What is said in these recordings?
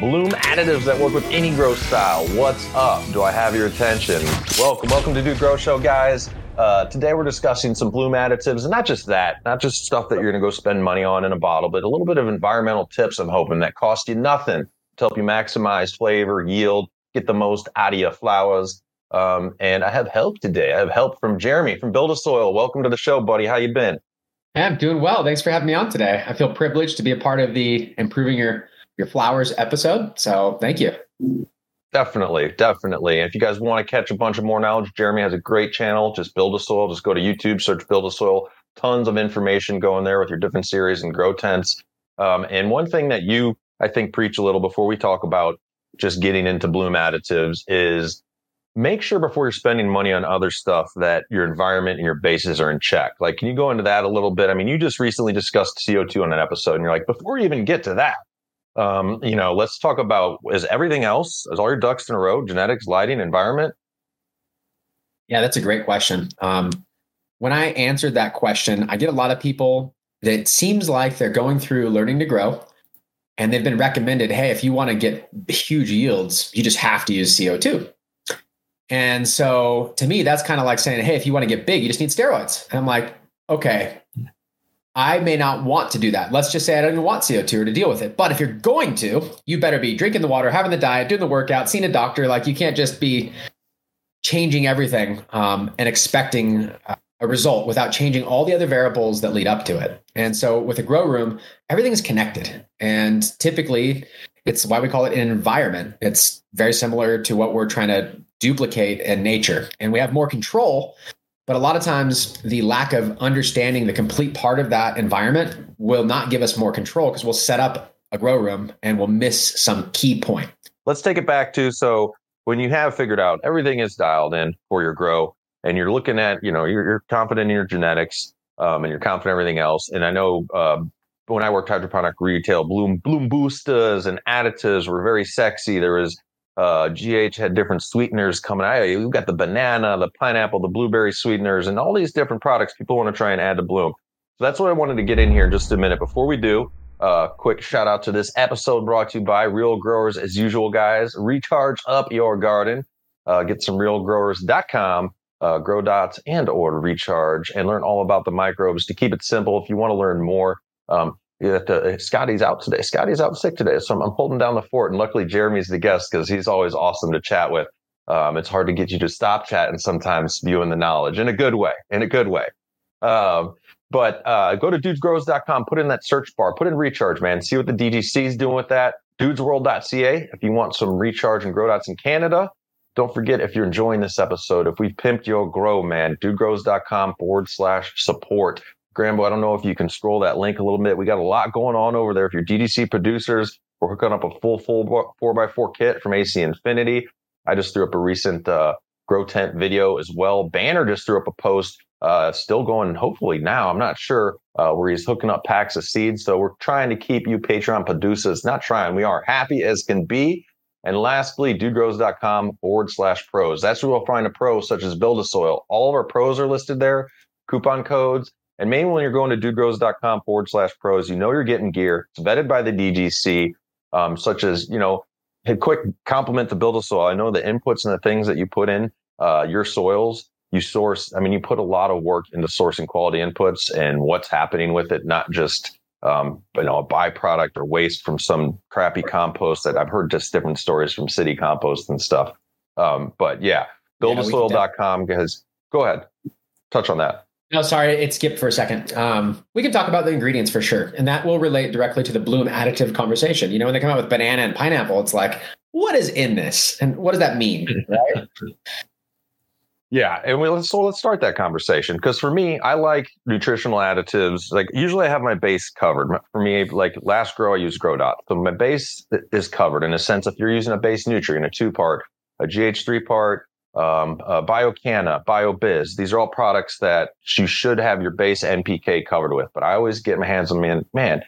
Bloom additives that work with any grow style. What's up? Do I have your attention? Welcome, welcome to Dude Grow Show, guys. Uh, today we're discussing some bloom additives, and not just that, not just stuff that you're going to go spend money on in a bottle, but a little bit of environmental tips. I'm hoping that cost you nothing to help you maximize flavor, yield, get the most out of your flowers. Um, and I have help today. I have help from Jeremy from Build a Soil. Welcome to the show, buddy. How you been? Hey, I'm doing well. Thanks for having me on today. I feel privileged to be a part of the improving your your flowers episode. So thank you. Definitely, definitely. if you guys want to catch a bunch of more knowledge, Jeremy has a great channel. Just build a soil. Just go to YouTube, search build a soil. Tons of information going there with your different series and grow tents. Um, and one thing that you, I think, preach a little before we talk about just getting into bloom additives is make sure before you're spending money on other stuff that your environment and your bases are in check. Like, can you go into that a little bit? I mean, you just recently discussed CO2 on an episode, and you're like, before you even get to that, um, you know, let's talk about is everything else, is all your ducks in a row, genetics, lighting, environment? Yeah, that's a great question. Um, when I answered that question, I get a lot of people that seems like they're going through learning to grow and they've been recommended, hey, if you want to get huge yields, you just have to use CO2. And so to me, that's kind of like saying, hey, if you want to get big, you just need steroids. And I'm like, okay, I may not want to do that. Let's just say I don't even want CO2 or to deal with it. But if you're going to, you better be drinking the water, having the diet, doing the workout, seeing a doctor. Like you can't just be changing everything um, and expecting a result without changing all the other variables that lead up to it. And so with a grow room, everything is connected. And typically, it's why we call it an environment. It's very similar to what we're trying to duplicate in nature. And we have more control but a lot of times, the lack of understanding the complete part of that environment will not give us more control because we'll set up a grow room and we'll miss some key point. Let's take it back to so when you have figured out everything is dialed in for your grow and you're looking at, you know, you're, you're confident in your genetics um, and you're confident in everything else. And I know um, when I worked hydroponic retail, bloom bloom boosters and additives were very sexy. There was uh, GH had different sweeteners coming out. You've got the banana, the pineapple, the blueberry sweeteners, and all these different products people want to try and add to Bloom. So that's what I wanted to get in here in just a minute. Before we do, uh, quick shout out to this episode brought to you by Real Growers as usual, guys. Recharge up your garden. Uh, get some realgrowers.com, uh, grow dots and or recharge and learn all about the microbes to keep it simple. If you want to learn more, um, that uh, Scotty's out today. Scotty's out sick today, so I'm, I'm, holding down the fort. And luckily, Jeremy's the guest because he's always awesome to chat with. Um, it's hard to get you to stop chatting sometimes, viewing the knowledge in a good way. In a good way. Um, but uh, go to dudegrows.com, put in that search bar, put in recharge, man. See what the DGC is doing with that. Dudesworld.ca. If you want some recharge and grow dots in Canada, don't forget if you're enjoying this episode, if we've pimped your grow, man, dudegrows.com forward slash support. Grambo, I don't know if you can scroll that link a little bit. We got a lot going on over there. If you're DGC producers, we're hooking up a full, full four by four kit from AC Infinity. I just threw up a recent uh, grow tent video as well. Banner just threw up a post, uh, still going, hopefully now, I'm not sure, uh, where he's hooking up packs of seeds. So we're trying to keep you Patreon producers, not trying, we are happy as can be. And lastly, dudegrows.com forward slash pros. That's where we'll find a pro such as Build a Soil. All of our pros are listed there, coupon codes, and mainly when you're going to dudegrows.com forward slash pros, you know you're getting gear. It's vetted by the DGC, um, such as, you know, a quick compliment to build a soil. I know the inputs and the things that you put in uh, your soils, you source, I mean, you put a lot of work into sourcing quality inputs and what's happening with it, not just, um, you know, a byproduct or waste from some crappy compost that I've heard just different stories from city compost and stuff. Um, but yeah, buildasoil.com because go ahead, touch on that. No, sorry, it skipped for a second. Um, we can talk about the ingredients for sure, and that will relate directly to the bloom additive conversation. You know, when they come out with banana and pineapple, it's like, what is in this, and what does that mean, right? Yeah, and we, let's so let's start that conversation because for me, I like nutritional additives. Like usually, I have my base covered. For me, like last grow, I use Grow Dot, so my base is covered in a sense. If you're using a base nutrient, a two part, a GH three part, um, uh, BioCanna, BioBizz. These are all products that you should have your base NPK covered with. But I always get my hands on man, man,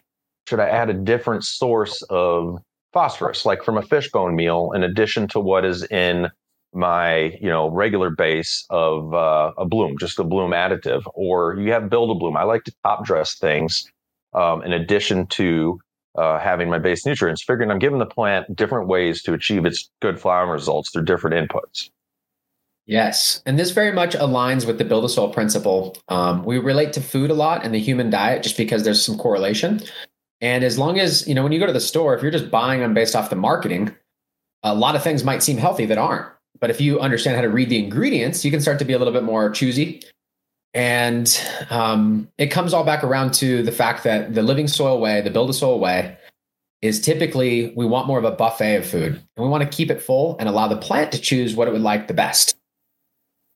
should I add a different source of phosphorus, like from a fishbone meal, in addition to what is in my you know regular base of uh, a bloom, just a bloom additive, or you have build a bloom. I like to top dress things um, in addition to uh, having my base nutrients, figuring I'm giving the plant different ways to achieve its good flowering results through different inputs. Yes. And this very much aligns with the build a soil principle. Um, we relate to food a lot and the human diet just because there's some correlation. And as long as, you know, when you go to the store, if you're just buying them based off the marketing, a lot of things might seem healthy that aren't. But if you understand how to read the ingredients, you can start to be a little bit more choosy. And um, it comes all back around to the fact that the living soil way, the build a soil way, is typically we want more of a buffet of food and we want to keep it full and allow the plant to choose what it would like the best.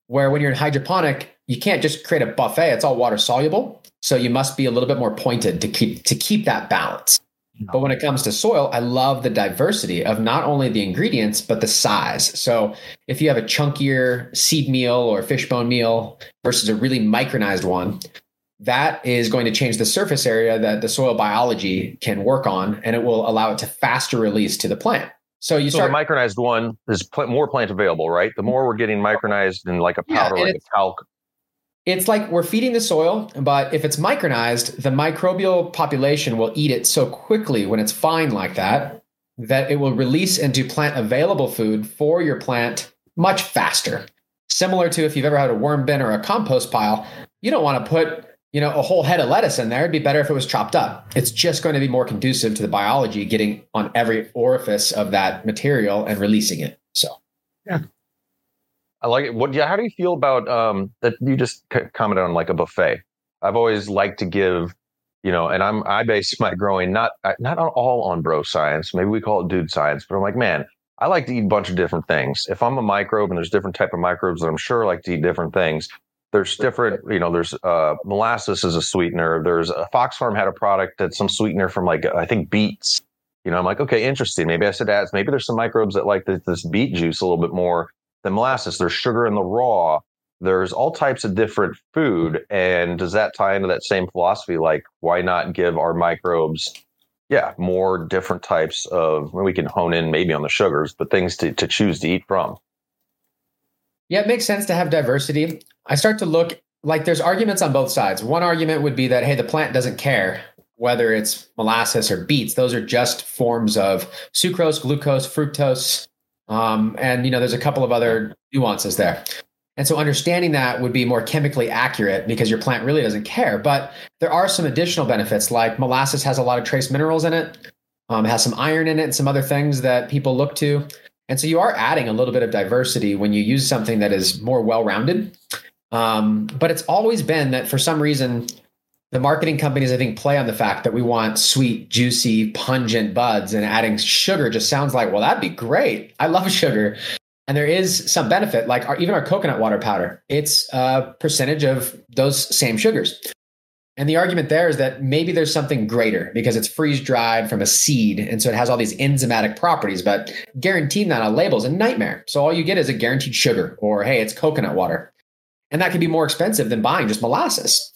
Where when you're in hydroponic, you can't just create a buffet, it's all water soluble. So you must be a little bit more pointed to keep to keep that balance. But when it comes to soil, I love the diversity of not only the ingredients, but the size. So if you have a chunkier seed meal or fishbone meal versus a really micronized one, that is going to change the surface area that the soil biology can work on, and it will allow it to faster release to the plant. So you so start the micronized one is pl- more plant available, right? The more we're getting micronized in like a powder, and like a talc. it's like we're feeding the soil, but if it's micronized, the microbial population will eat it so quickly when it's fine like that that it will release into plant available food for your plant much faster. Similar to if you've ever had a worm bin or a compost pile, you don't want to put you know a whole head of lettuce in there. It'd be better if it was chopped up. It's just going to be more conducive to the biology getting on every orifice of that material and releasing it. So yeah. I like it. What? Yeah. How do you feel about um, that? You just c- commented on like a buffet. I've always liked to give, you know, and I'm I base my growing not not on- all on bro science. Maybe we call it dude science, but I'm like, man, I like to eat a bunch of different things. If I'm a microbe and there's different type of microbes that I'm sure like to eat different things. There's different, you know, there's uh, molasses is a sweetener. There's a Fox Farm had a product that's some sweetener from like I think beets. You know, I'm like, okay, interesting. Maybe I should add. Maybe there's some microbes that like this, this beet juice a little bit more than molasses. There's sugar in the raw. There's all types of different food. And does that tie into that same philosophy? Like, why not give our microbes, yeah, more different types of, we can hone in maybe on the sugars, but things to, to choose to eat from. Yeah, it makes sense to have diversity. I start to look like there's arguments on both sides. One argument would be that, hey, the plant doesn't care whether it's molasses or beets. Those are just forms of sucrose, glucose, fructose. Um, and, you know, there's a couple of other nuances there. And so understanding that would be more chemically accurate because your plant really doesn't care. But there are some additional benefits, like molasses has a lot of trace minerals in it, um, has some iron in it, and some other things that people look to. And so you are adding a little bit of diversity when you use something that is more well rounded. Um, but it's always been that for some reason, the marketing companies, I think, play on the fact that we want sweet, juicy, pungent buds, and adding sugar just sounds like, well, that'd be great. I love sugar. And there is some benefit, like our, even our coconut water powder, it's a percentage of those same sugars. And the argument there is that maybe there's something greater because it's freeze dried from a seed. And so it has all these enzymatic properties, but guaranteeing that on a label is a nightmare. So all you get is a guaranteed sugar or, hey, it's coconut water. And that can be more expensive than buying just molasses.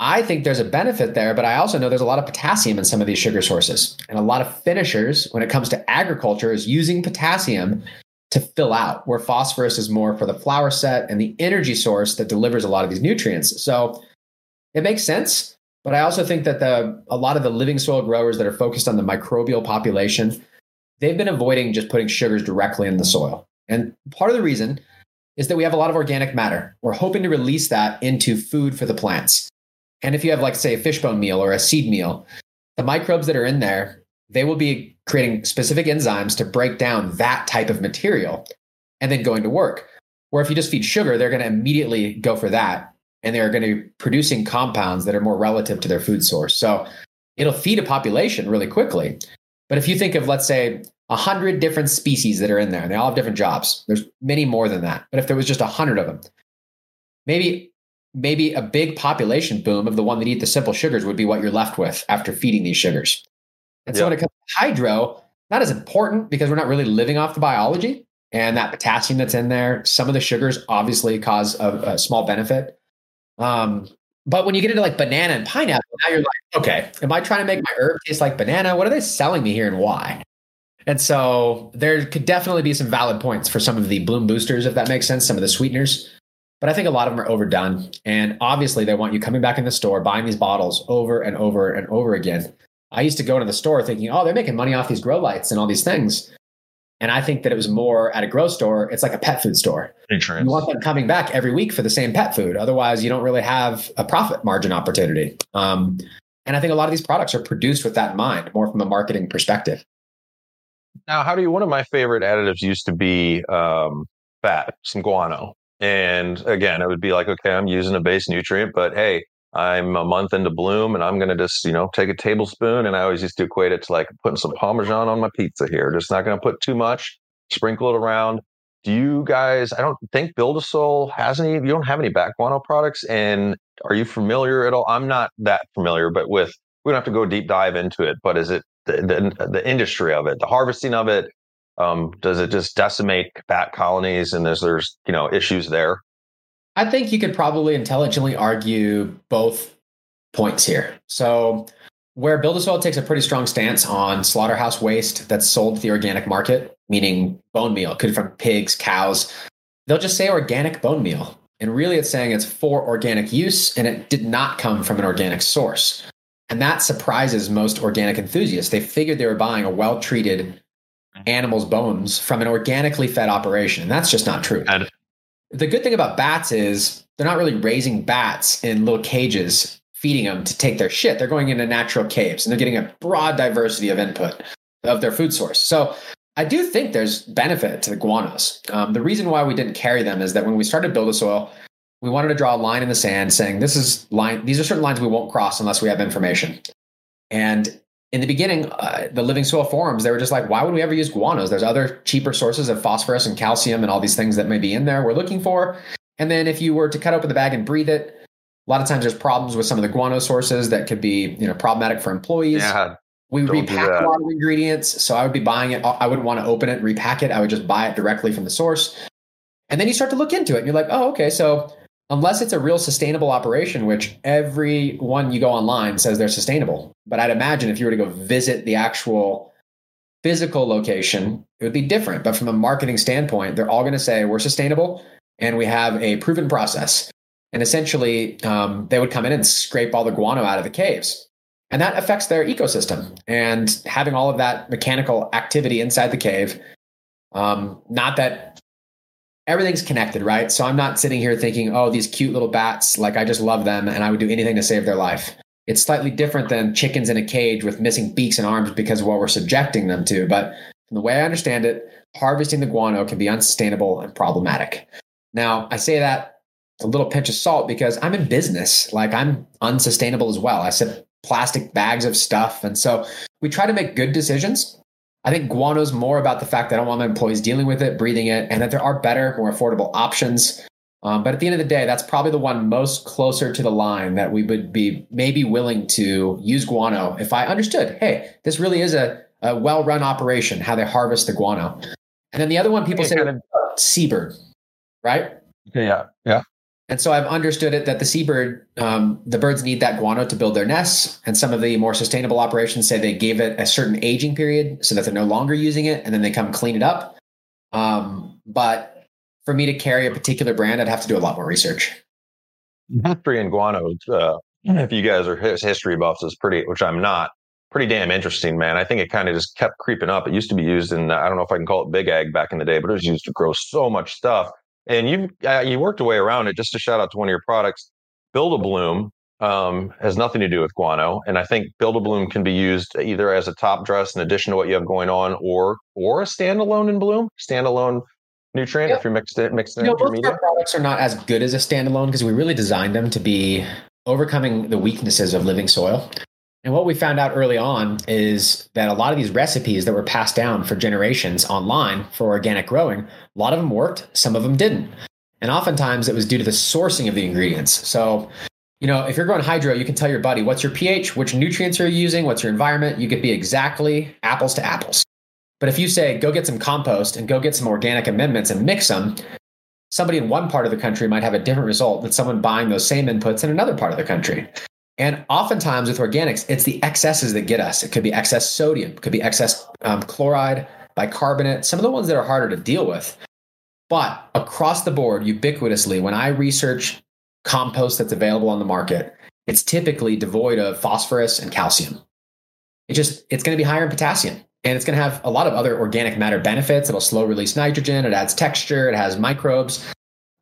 I think there's a benefit there, but I also know there's a lot of potassium in some of these sugar sources. And a lot of finishers, when it comes to agriculture, is using potassium to fill out, where phosphorus is more for the flower set and the energy source that delivers a lot of these nutrients. So it makes sense. But I also think that the a lot of the living soil growers that are focused on the microbial population, they've been avoiding just putting sugars directly in the soil. And part of the reason is that we have a lot of organic matter. We're hoping to release that into food for the plants. And if you have, like, say, a fishbone meal or a seed meal, the microbes that are in there, they will be creating specific enzymes to break down that type of material and then going to work. Where if you just feed sugar, they're going to immediately go for that. And they're going to be producing compounds that are more relative to their food source. So it'll feed a population really quickly. But if you think of, let's say, a hundred different species that are in there, and they all have different jobs. There's many more than that. But if there was just a hundred of them, maybe maybe a big population boom of the one that eat the simple sugars would be what you're left with after feeding these sugars. And so when it comes to hydro, not as important because we're not really living off the biology and that potassium that's in there. Some of the sugars obviously cause a, a small benefit. Um, but when you get into like banana and pineapple, now you're like, okay, am I trying to make my herb taste like banana? What are they selling me here and why? And so there could definitely be some valid points for some of the bloom boosters, if that makes sense, some of the sweeteners. But I think a lot of them are overdone. And obviously, they want you coming back in the store, buying these bottles over and over and over again. I used to go into the store thinking, oh, they're making money off these grow lights and all these things. And I think that it was more at a grow store, it's like a pet food store. Insurance. You want them coming back every week for the same pet food. Otherwise, you don't really have a profit margin opportunity. Um, and I think a lot of these products are produced with that in mind, more from a marketing perspective. Now, how do you? One of my favorite additives used to be um, fat, some guano. And again, it would be like, okay, I'm using a base nutrient, but hey, I'm a month into bloom and I'm going to just, you know, take a tablespoon. And I always used to equate it to like putting some Parmesan on my pizza here. Just not going to put too much, sprinkle it around. Do you guys, I don't think Build a Soil has any, you don't have any bat guano products. And are you familiar at all? I'm not that familiar, but with, we don't have to go deep dive into it, but is it the, the, the industry of it, the harvesting of it? Um, does it just decimate bat colonies and is there's, you know, issues there? I think you could probably intelligently argue both points here. So, where Build a Soil takes a pretty strong stance on slaughterhouse waste that's sold to the organic market, meaning bone meal, could from pigs, cows, they'll just say organic bone meal. And really, it's saying it's for organic use and it did not come from an organic source. And that surprises most organic enthusiasts. They figured they were buying a well treated animal's bones from an organically fed operation. And that's just not true. And the good thing about bats is they're not really raising bats in little cages, feeding them to take their shit. They're going into natural caves and they're getting a broad diversity of input of their food source. So I do think there's benefit to the guanos. Um, the reason why we didn't carry them is that when we started Build a Soil, we wanted to draw a line in the sand saying this is line these are certain lines we won't cross unless we have information. And in the beginning, uh, the Living Soil forums, they were just like, why would we ever use guanos? There's other cheaper sources of phosphorus and calcium and all these things that may be in there we're looking for. And then if you were to cut open the bag and breathe it, a lot of times there's problems with some of the guano sources that could be, you know, problematic for employees. Yeah, we repack a lot of ingredients. So I would be buying it. I wouldn't want to open it, repack it. I would just buy it directly from the source. And then you start to look into it and you're like, oh, okay. So unless it's a real sustainable operation, which every one you go online says they're sustainable. But I'd imagine if you were to go visit the actual physical location, it would be different. But from a marketing standpoint, they're all going to say we're sustainable and we have a proven process. And essentially, um, they would come in and scrape all the guano out of the caves. And that affects their ecosystem. And having all of that mechanical activity inside the cave, um, not that everything's connected, right? So I'm not sitting here thinking, oh, these cute little bats, like I just love them and I would do anything to save their life. It's slightly different than chickens in a cage with missing beaks and arms because of what we're subjecting them to. But the way I understand it, harvesting the guano can be unsustainable and problematic. Now, I say that a little pinch of salt because I'm in business. Like I'm unsustainable as well. I sip plastic bags of stuff. And so we try to make good decisions I think guano is more about the fact that I don't want my employees dealing with it, breathing it, and that there are better, more affordable options. Um, but at the end of the day, that's probably the one most closer to the line that we would be maybe willing to use guano if I understood, hey, this really is a, a well run operation, how they harvest the guano. And then the other one people say kind of, seabird, right? Yeah, yeah. And so I've understood it that the seabird, um, the birds need that guano to build their nests. And some of the more sustainable operations say they gave it a certain aging period so that they're no longer using it and then they come clean it up. Um, but for me to carry a particular brand, I'd have to do a lot more research. History and guano, uh, if you guys are history buffs, is pretty, which I'm not, pretty damn interesting, man. I think it kind of just kept creeping up. It used to be used in, I don't know if I can call it big ag back in the day, but it was used to grow so much stuff and you uh, you worked a way around it. Just to shout out to one of your products, Build a Bloom um, has nothing to do with guano, and I think Build a Bloom can be used either as a top dress in addition to what you have going on, or or a standalone in bloom, standalone nutrient yep. if you mixed it mixed it you know, our products are not as good as a standalone because we really designed them to be overcoming the weaknesses of living soil and what we found out early on is that a lot of these recipes that were passed down for generations online for organic growing, a lot of them worked, some of them didn't. And oftentimes it was due to the sourcing of the ingredients. So, you know, if you're growing hydro, you can tell your buddy what's your pH, which nutrients are you using, what's your environment. You could be exactly apples to apples. But if you say, go get some compost and go get some organic amendments and mix them, somebody in one part of the country might have a different result than someone buying those same inputs in another part of the country. And oftentimes with organics, it's the excesses that get us. It could be excess sodium, could be excess um, chloride, bicarbonate, some of the ones that are harder to deal with. But across the board, ubiquitously, when I research compost that's available on the market, it's typically devoid of phosphorus and calcium. it just it's going to be higher in potassium and it's going to have a lot of other organic matter benefits. It'll slow release nitrogen. It adds texture. It has microbes.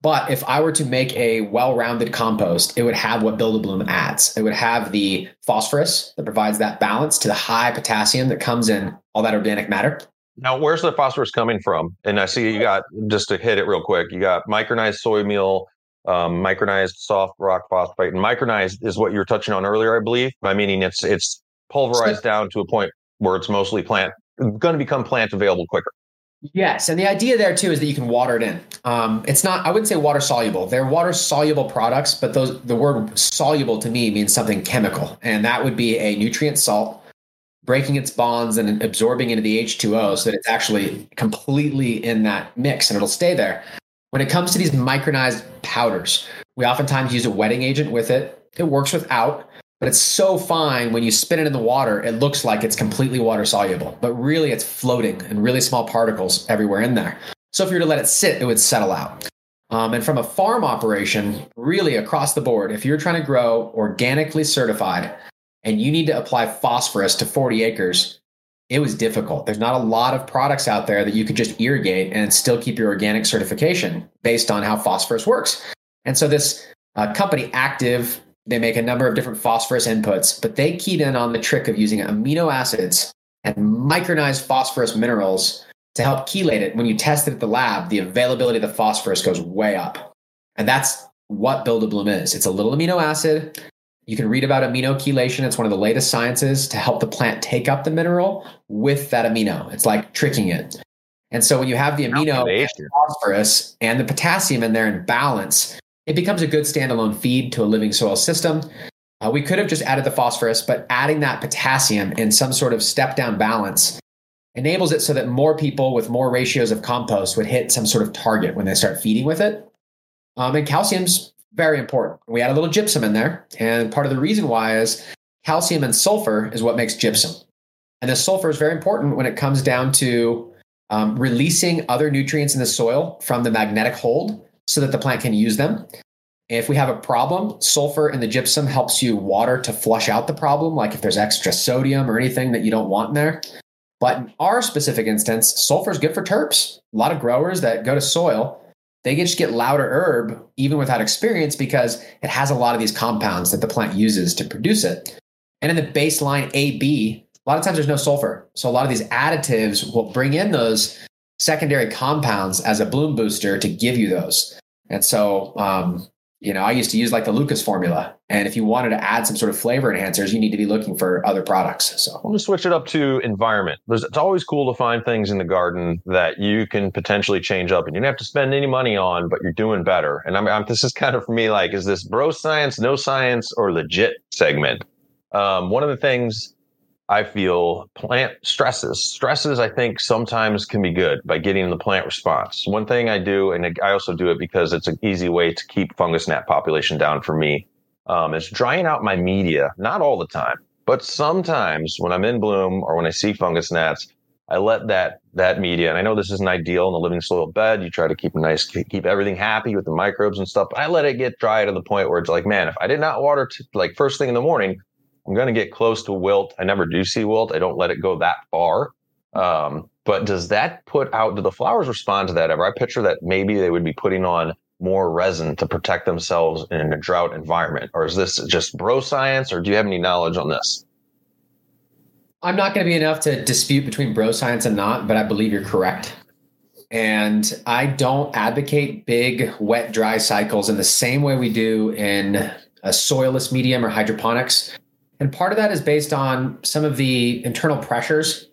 But if I were to make a well-rounded compost, it would have what Build a Bloom adds. It would have the phosphorus that provides that balance to the high potassium that comes in all that organic matter. Now, where's the phosphorus coming from? And I see you got just to hit it real quick. You got micronized soy meal, um, micronized soft rock phosphate, and micronized is what you were touching on earlier, I believe. By meaning it's it's pulverized down to a point where it's mostly plant going to become plant available quicker. Yes, and the idea there too is that you can water it in. Um, it's not. I wouldn't say water soluble. They're water soluble products, but those the word soluble to me means something chemical, and that would be a nutrient salt breaking its bonds and absorbing into the H2O so that it's actually completely in that mix and it'll stay there. When it comes to these micronized powders, we oftentimes use a wetting agent with it. It works without, but it's so fine when you spin it in the water, it looks like it's completely water soluble, but really it's floating in really small particles everywhere in there. So if you were to let it sit, it would settle out. Um, and from a farm operation, really across the board, if you're trying to grow organically certified and you need to apply phosphorus to 40 acres, it was difficult. There's not a lot of products out there that you could just irrigate and still keep your organic certification based on how phosphorus works. And so this uh, company, Active they make a number of different phosphorus inputs, but they keyed in on the trick of using amino acids and micronized phosphorus minerals to help chelate it. When you test it at the lab, the availability of the phosphorus goes way up. And that's what Build a Bloom is. It's a little amino acid. You can read about amino chelation. It's one of the latest sciences to help the plant take up the mineral with that amino. It's like tricking it. And so when you have the amino phosphorus and the potassium in there in balance, it becomes a good standalone feed to a living soil system. Uh, we could have just added the phosphorus, but adding that potassium in some sort of step down balance enables it so that more people with more ratios of compost would hit some sort of target when they start feeding with it. Um, and calcium's very important. We add a little gypsum in there. And part of the reason why is calcium and sulfur is what makes gypsum. And the sulfur is very important when it comes down to um, releasing other nutrients in the soil from the magnetic hold so that the plant can use them. If we have a problem, sulfur in the gypsum helps you water to flush out the problem, like if there's extra sodium or anything that you don't want in there. But in our specific instance, sulfur is good for terps. A lot of growers that go to soil, they just get louder herb even without experience because it has a lot of these compounds that the plant uses to produce it. And in the baseline AB, a lot of times there's no sulfur. So a lot of these additives will bring in those secondary compounds as a bloom booster to give you those. And so, um, you know, I used to use like the Lucas formula. And if you wanted to add some sort of flavor enhancers, you need to be looking for other products. So I'm going to switch it up to environment. There's, it's always cool to find things in the garden that you can potentially change up and you don't have to spend any money on, but you're doing better. And I'm, I'm this is kind of for me like, is this bro science, no science, or legit segment? Um, one of the things I feel plant stresses. Stresses, I think, sometimes can be good by getting the plant response. One thing I do, and I also do it because it's an easy way to keep fungus gnat population down for me, um, is drying out my media. Not all the time, but sometimes when I'm in bloom or when I see fungus gnats, I let that that media. And I know this isn't ideal in a living soil bed. You try to keep a nice, keep everything happy with the microbes and stuff. But I let it get dry to the point where it's like, man, if I did not water t- like first thing in the morning, I'm going to get close to wilt. I never do see wilt. I don't let it go that far. Um, but does that put out, do the flowers respond to that ever? I picture that maybe they would be putting on more resin to protect themselves in a drought environment. Or is this just bro science, or do you have any knowledge on this? I'm not going to be enough to dispute between bro science and not, but I believe you're correct. And I don't advocate big wet dry cycles in the same way we do in a soilless medium or hydroponics. And part of that is based on some of the internal pressures.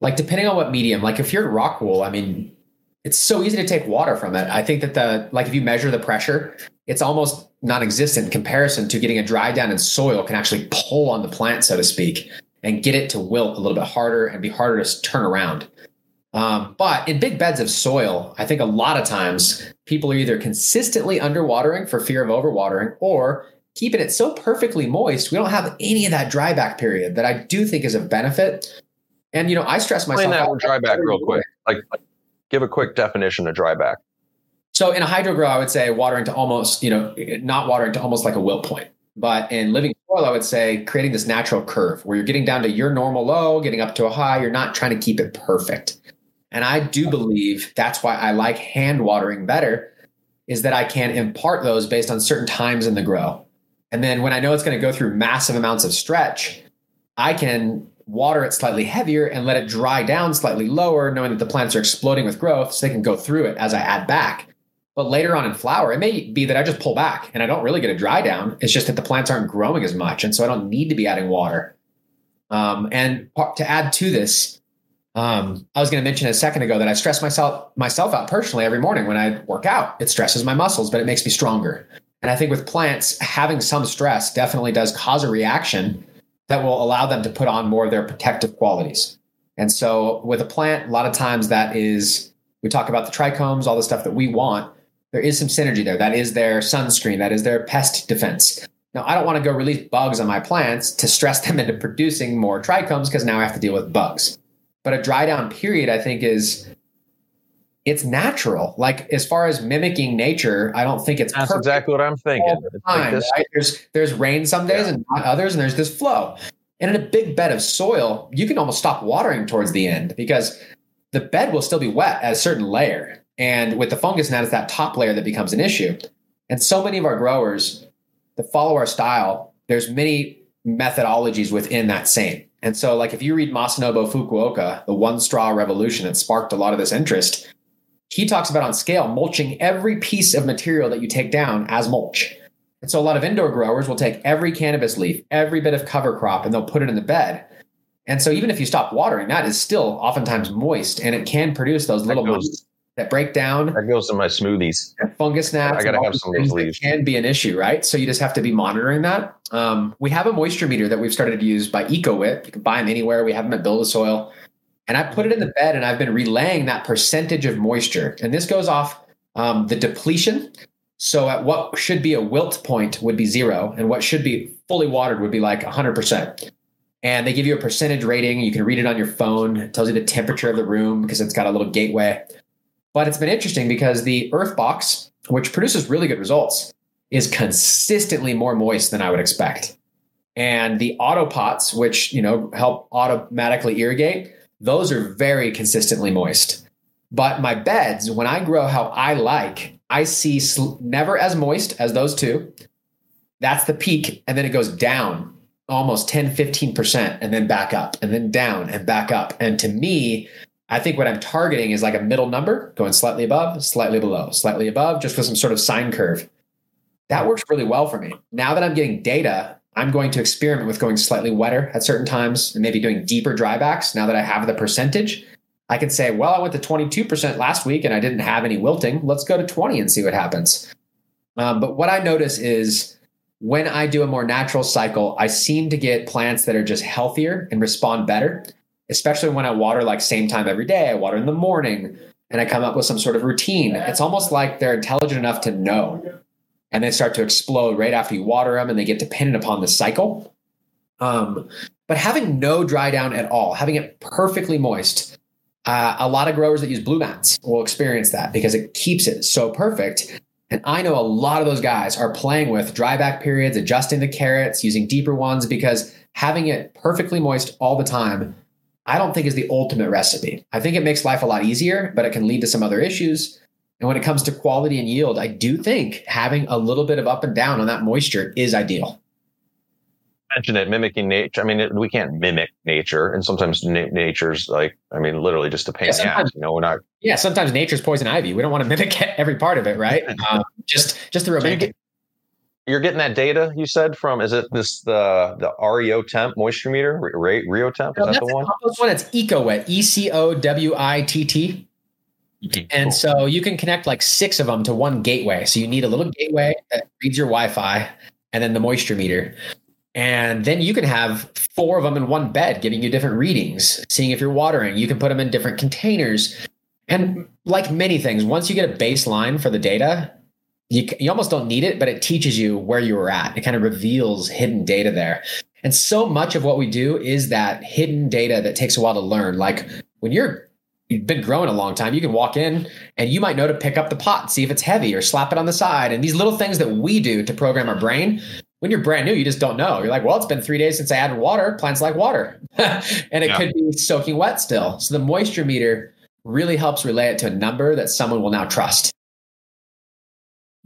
Like depending on what medium, like if you're rock wool, I mean, it's so easy to take water from it. I think that the like if you measure the pressure, it's almost non-existent in comparison to getting a dry down in soil can actually pull on the plant, so to speak, and get it to wilt a little bit harder and be harder to turn around. Um, but in big beds of soil, I think a lot of times people are either consistently underwatering for fear of overwatering, or keeping it so perfectly moist, we don't have any of that dry back period that I do think is a benefit. And you know, I stress myself. Explain that dry back real quick. Like, give a quick definition of dry back. So in a hydro grow, I would say watering to almost, you know, not watering to almost like a wilt point. But in living soil, I would say creating this natural curve where you're getting down to your normal low, getting up to a high. You're not trying to keep it perfect. And I do believe that's why I like hand watering better, is that I can impart those based on certain times in the grow. And then when I know it's going to go through massive amounts of stretch, I can water it slightly heavier and let it dry down slightly lower, knowing that the plants are exploding with growth so they can go through it as I add back. But later on in flower, it may be that I just pull back and I don't really get a dry down. It's just that the plants aren't growing as much. And so I don't need to be adding water. Um, and to add to this, um, I was going to mention a second ago that I stress myself myself out personally every morning when I work out. It stresses my muscles, but it makes me stronger. And I think with plants, having some stress definitely does cause a reaction that will allow them to put on more of their protective qualities. And so with a plant, a lot of times that is, we talk about the trichomes, all the stuff that we want. There is some synergy there. That is their sunscreen, that is their pest defense. Now, I don't want to go release bugs on my plants to stress them into producing more trichomes because now I have to deal with bugs. But a dry down period, I think, is it's natural. Like as far as mimicking nature, I don't think it's that's exactly what I'm thinking. Time, like right? There's there's rain some days yeah. and not others, and there's this flow. And in a big bed of soil, you can almost stop watering towards the end because the bed will still be wet at a certain layer. And with the fungus gnat, it's that top layer that becomes an issue. And so many of our growers that follow our style, there's many methodologies within that same. And so, like if you read Masanobu Fukuoka, the one straw revolution that sparked a lot of this interest, he talks about on scale mulching every piece of material that you take down as mulch. And so a lot of indoor growers will take every cannabis leaf, every bit of cover crop, and they'll put it in the bed. And so even if you stop watering, that is still oftentimes moist and it can produce those little goes, that break down. That goes to my smoothies. Fungus gnats. I gotta have some of those leaves. Can be an issue, right? So you just have to be monitoring that. Um, we have a moisture meter that we've started to use by EcoWitt. You can buy them anywhere. We have them at Build a Soil. And I put it in the bed and I've been relaying that percentage of moisture. And this goes off um, the depletion. So at what should be a wilt point would be zero, and what should be fully watered would be like 100%. And they give you a percentage rating. You can read it on your phone. It tells you the temperature of the room because it's got a little gateway. But it's been interesting because the Earth Box, which produces really good results, is consistently more moist than I would expect. And the auto pots, which you know help automatically irrigate, those are very consistently moist. But my beds, when I grow how I like, I see sl- never as moist as those two. That's the peak. And then it goes down almost 10, 15%, and then back up, and then down and back up. And to me, I think what I'm targeting is like a middle number going slightly above, slightly below, slightly above, just with some sort of sine curve. That works really well for me. Now that I'm getting data I'm going to experiment with going slightly wetter at certain times and maybe doing deeper drybacks now that I have the percentage. I can say, well, I went to 22% last week and I didn't have any wilting. Let's go to 20 and see what happens. Um, but what I notice is when I do a more natural cycle, I seem to get plants that are just healthier and respond better, especially when I water like same time every day. I water in the morning and I come up with some sort of routine. It's almost like they're intelligent enough to know and they start to explode right after you water them and they get dependent upon the cycle. Um, but having no dry down at all, having it perfectly moist, uh, a lot of growers that use Blumats will experience that because it keeps it so perfect. And I know a lot of those guys are playing with dry back periods, adjusting the carrots, using deeper ones because having it perfectly moist all the time, I don't think is the ultimate recipe. I think it makes life a lot easier, but it can lead to some other issues. And when it comes to quality and yield, I do think having a little bit of up and down on that moisture is ideal. Mention it, mimicking nature. I mean, it, we can't mimic nature, and sometimes na- nature's like, I mean, literally just a pain yeah, in the ass. You know, we're not. Yeah, sometimes nature's poison ivy. We don't want to mimic every part of it, right? um, just, just the romantic. You're getting that data you said from is it this the the REO temp moisture meter Rio temp is no, that the one? That's one it's EcoWitt E C O W I T T Mm-hmm. and so you can connect like six of them to one gateway. So you need a little gateway that reads your Wi Fi and then the moisture meter. And then you can have four of them in one bed, giving you different readings, seeing if you're watering. You can put them in different containers. And like many things, once you get a baseline for the data, you, you almost don't need it, but it teaches you where you were at. It kind of reveals hidden data there. And so much of what we do is that hidden data that takes a while to learn. Like when you're you've been growing a long time, you can walk in and you might know to pick up the pot, see if it's heavy or slap it on the side. And these little things that we do to program our brain, when you're brand new, you just don't know. You're like, well, it's been three days since I added water. Plants like water. and it yeah. could be soaking wet still. So the moisture meter really helps relay it to a number that someone will now trust.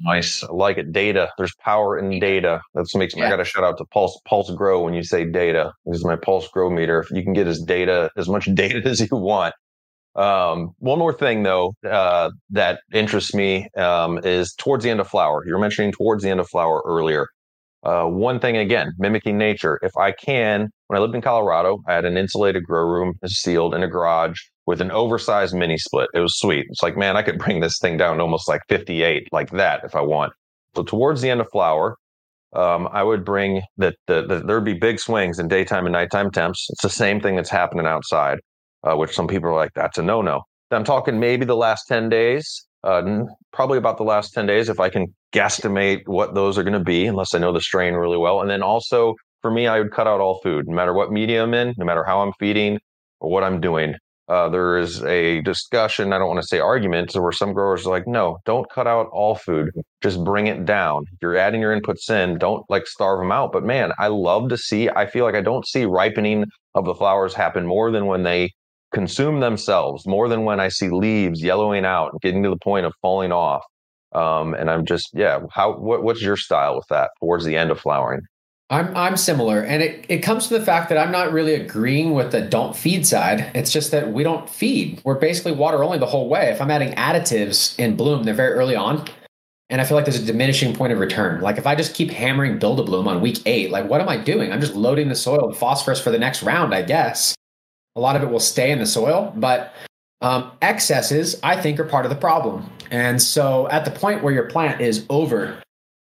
Nice. I like it. Data. There's power in data. That's what makes me. Yeah. I got to shout out to Pulse Pulse Grow when you say data. This is my Pulse Grow meter. If you can get as data as much data as you want. Um, one more thing though uh, that interests me um, is towards the end of flower. You were mentioning towards the end of flower earlier. Uh, one thing again, mimicking nature. If I can, when I lived in Colorado, I had an insulated grow room sealed in a garage with an oversized mini split. It was sweet. It's like, man, I could bring this thing down to almost like 58 like that if I want. So towards the end of flower, um, I would bring that the, the, there'd be big swings in daytime and nighttime temps. It's the same thing that's happening outside, uh, which some people are like, that's a no no. I'm talking maybe the last 10 days, uh, probably about the last 10 days, if I can guesstimate what those are going to be, unless I know the strain really well. And then also for me, I would cut out all food, no matter what media I'm in, no matter how I'm feeding or what I'm doing. Uh, there is a discussion, I don't want to say argument, where some growers are like, no, don't cut out all food. Just bring it down. You're adding your inputs in, don't like starve them out. But man, I love to see, I feel like I don't see ripening of the flowers happen more than when they consume themselves, more than when I see leaves yellowing out and getting to the point of falling off. Um, and I'm just, yeah, how, what, what's your style with that towards the end of flowering? I'm I'm similar, and it, it comes to the fact that I'm not really agreeing with the don't feed side. It's just that we don't feed. We're basically water only the whole way. If I'm adding additives in bloom, they're very early on, and I feel like there's a diminishing point of return. Like if I just keep hammering build a bloom on week eight, like what am I doing? I'm just loading the soil with phosphorus for the next round, I guess. A lot of it will stay in the soil, but um, excesses I think are part of the problem. And so at the point where your plant is over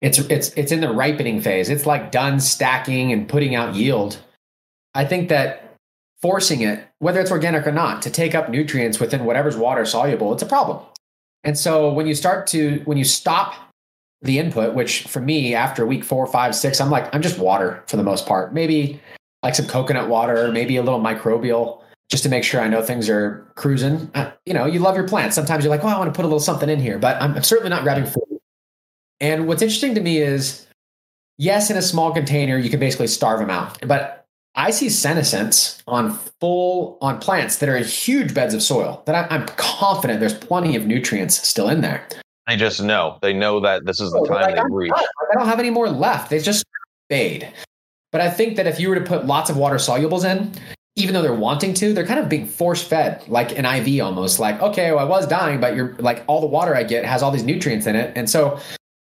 it's it's it's in the ripening phase. It's like done stacking and putting out yield. I think that forcing it, whether it's organic or not, to take up nutrients within whatever's water soluble, it's a problem. And so when you start to when you stop the input, which for me after week four, five, six, I'm like I'm just water for the most part. Maybe like some coconut water, maybe a little microbial, just to make sure I know things are cruising. Uh, you know, you love your plants. Sometimes you're like, well, I want to put a little something in here, but I'm, I'm certainly not grabbing food and what's interesting to me is, yes, in a small container, you can basically starve them out. But I see senescence on full on plants that are in huge beds of soil that I, am confident there's plenty of nutrients still in there. They just know. They know that this is the time like, they reach. I don't have any more left. They just fade. But I think that if you were to put lots of water solubles in, even though they're wanting to, they're kind of being force fed, like an IV almost. Like, okay, well, I was dying, but you're like all the water I get has all these nutrients in it. And so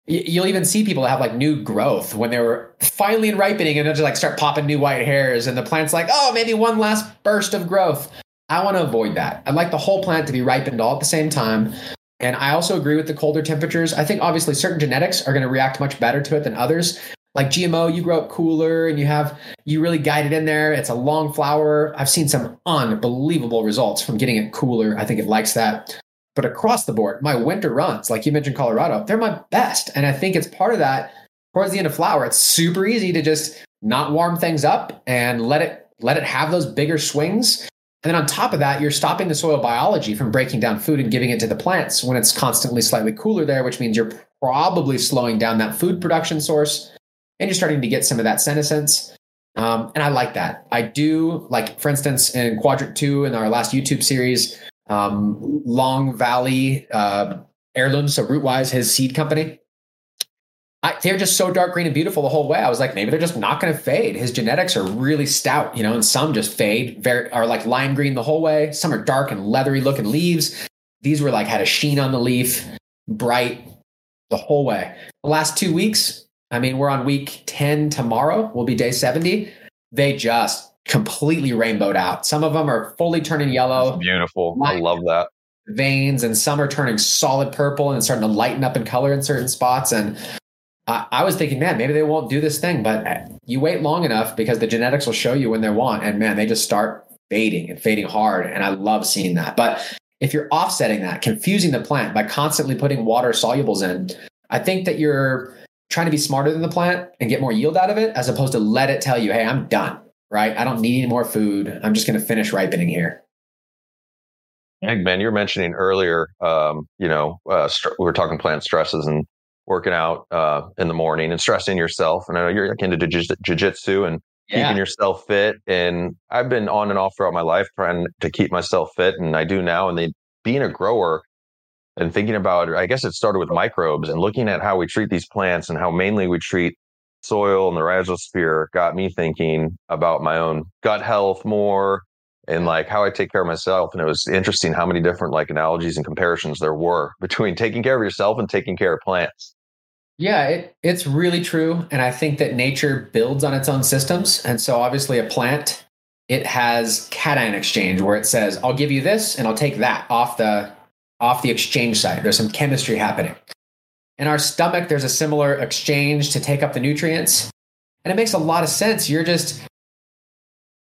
You'll even see people have like new growth when they were finally in ripening and they'll just like start popping new white hairs and the plant's like, oh, maybe one last burst of growth. I want to avoid that. I'd like the whole plant to be ripened all at the same time. And I also agree with the colder temperatures. I think obviously certain genetics are going to react much better to it than others. Like GMO, you grow up cooler and you have, you really guide it in there. It's a long flower. I've seen some unbelievable results from getting it cooler. I think it likes that. But across the board, my winter runs, like you mentioned Colorado, they're my best. And I think it's part of that towards the end of flower. It's super easy to just not warm things up and let it let it have those bigger swings. And then on top of that, you're stopping the soil biology from breaking down food and giving it to the plants when it's constantly slightly cooler there, which means you're probably slowing down that food production source and you're starting to get some of that senescence. Um, and I like that. I do like, for instance, in quadrant two in our last YouTube series, um, Long Valley uh, so Rootwise, his seed company. I, they're just so dark green and beautiful the whole way. I was like, maybe they're just not going to fade. His genetics are really stout, you know, and some just fade, very are like lime green the whole way. Some are dark and leathery looking leaves. These were like had a sheen on the leaf, bright the whole way. The last two weeks, I mean, we're on week 10 tomorrow, will be day 70. They just completely rainbowed out. Some of them are fully turning yellow. That's beautiful. I love that. Veins, and some are turning solid purple and starting to lighten up in color in certain spots. And I, I was thinking, man, maybe they won't do this thing, but eh, you wait long enough because the genetics will show you when they want. And man, they just start fading and fading hard. And I love seeing that. But if you're offsetting that, confusing the plant by constantly putting water solubles in, I think that you're trying to be smarter than the plant and get more yield out of it as opposed to let it tell you, hey, I'm done right? I don't need any more food. I'm just going to finish ripening here. Ben, you were mentioning earlier, um, you know, uh, st- we were talking plant stresses and working out uh, in the morning and stressing yourself. And I know you're like into jujitsu and yeah. keeping yourself fit. And I've been on and off throughout my life trying to keep myself fit, and I do now. And they, being a grower and thinking about, I guess it started with microbes and looking at how we treat these plants and how mainly we treat soil and the rhizosphere got me thinking about my own gut health more and like how I take care of myself. And it was interesting how many different like analogies and comparisons there were between taking care of yourself and taking care of plants. Yeah, it, it's really true. And I think that nature builds on its own systems. And so obviously a plant, it has cation exchange where it says, I'll give you this and I'll take that off the off the exchange side. There's some chemistry happening. In our stomach, there's a similar exchange to take up the nutrients. And it makes a lot of sense. You're just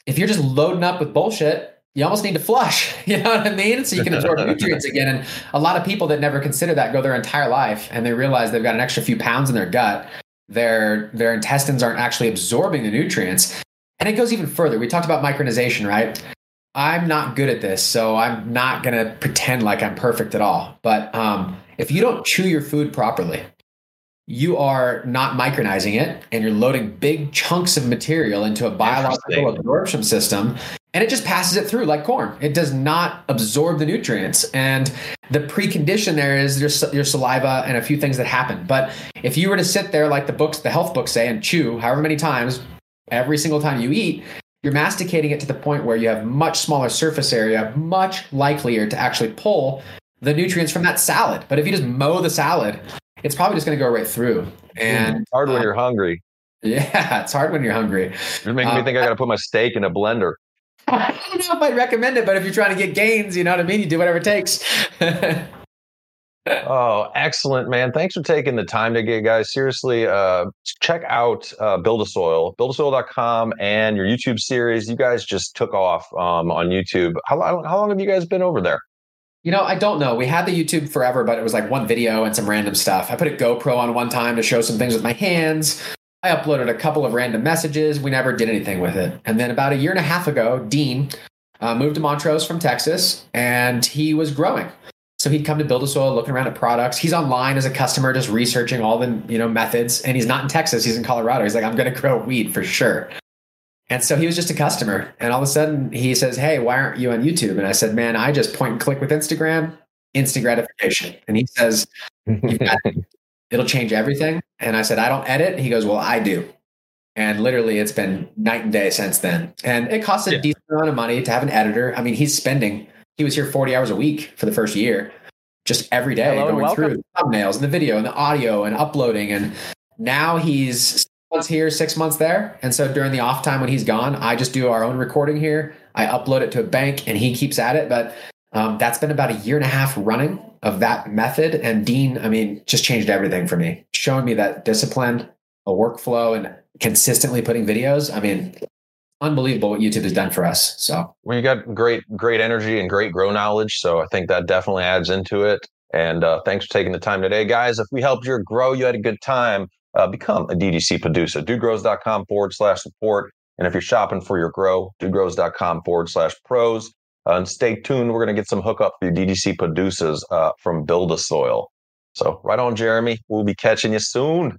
if you're just loading up with bullshit, you almost need to flush. You know what I mean? So you can absorb nutrients again. And a lot of people that never consider that go their entire life and they realize they've got an extra few pounds in their gut. Their their intestines aren't actually absorbing the nutrients. And it goes even further. We talked about micronization, right? I'm not good at this, so I'm not gonna pretend like I'm perfect at all. But um, if you don't chew your food properly, you are not micronizing it and you're loading big chunks of material into a biological absorption system and it just passes it through like corn. It does not absorb the nutrients. And the precondition there is your, your saliva and a few things that happen. But if you were to sit there like the books, the health books say, and chew however many times, every single time you eat, you're masticating it to the point where you have much smaller surface area, much likelier to actually pull the nutrients from that salad. But if you just mow the salad, it's probably just going to go right through. And it's hard when uh, you're hungry. Yeah, it's hard when you're hungry. You're making me think I got to put my steak in a blender. I don't know if I'd recommend it, but if you're trying to get gains, you know what I mean? You do whatever it takes. oh, excellent, man. Thanks for taking the time to get guys. Seriously, uh, check out uh, Build a Soil, buildasoil.com and your YouTube series. You guys just took off um, on YouTube. How, how long have you guys been over there? You know, I don't know. We had the YouTube forever, but it was like one video and some random stuff. I put a GoPro on one time to show some things with my hands. I uploaded a couple of random messages. We never did anything with it. And then about a year and a half ago, Dean uh, moved to Montrose from Texas and he was growing. So he'd come to Build a Soil, looking around at products. He's online as a customer, just researching all the you know methods. And he's not in Texas; he's in Colorado. He's like, I'm going to grow weed for sure. And so he was just a customer. And all of a sudden he says, Hey, why aren't you on YouTube? And I said, Man, I just point and click with Instagram, instant gratification. And he says, It'll change everything. And I said, I don't edit. He goes, Well, I do. And literally it's been night and day since then. And it costs a yeah. decent amount of money to have an editor. I mean, he's spending, he was here 40 hours a week for the first year, just every day Hello going through the thumbnails and the video and the audio and uploading. And now he's months here, six months there. And so during the off time when he's gone, I just do our own recording here. I upload it to a bank and he keeps at it. But um, that's been about a year and a half running of that method. And Dean, I mean, just changed everything for me, showing me that discipline, a workflow, and consistently putting videos. I mean, unbelievable what YouTube has done for us. So you got great, great energy and great grow knowledge. So I think that definitely adds into it. And uh, thanks for taking the time today, guys. If we helped you grow, you had a good time uh, become a DGC producer. Dudegrows.com forward slash support. And if you're shopping for your grow, dudegrows.com forward slash pros. Uh, and stay tuned. We're going to get some hookup for your DGC producers uh, from Build a Soil. So right on, Jeremy. We'll be catching you soon.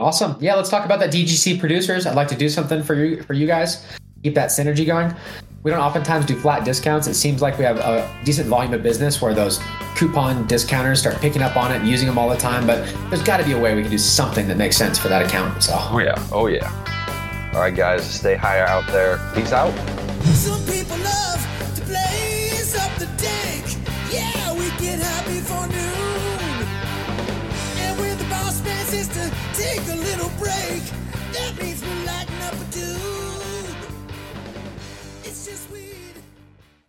Awesome. Yeah, let's talk about that DGC producers. I'd like to do something for you for you guys. Keep that synergy going. We don't oftentimes do flat discounts. It seems like we have a decent volume of business where those coupon discounters start picking up on it and using them all the time. But there's got to be a way we can do something that makes sense for that account. So. Oh yeah. Oh yeah. All right, guys, stay higher out there. Peace out. Some people love to blaze up the dank. Yeah, we get happy for noon. To take a little break,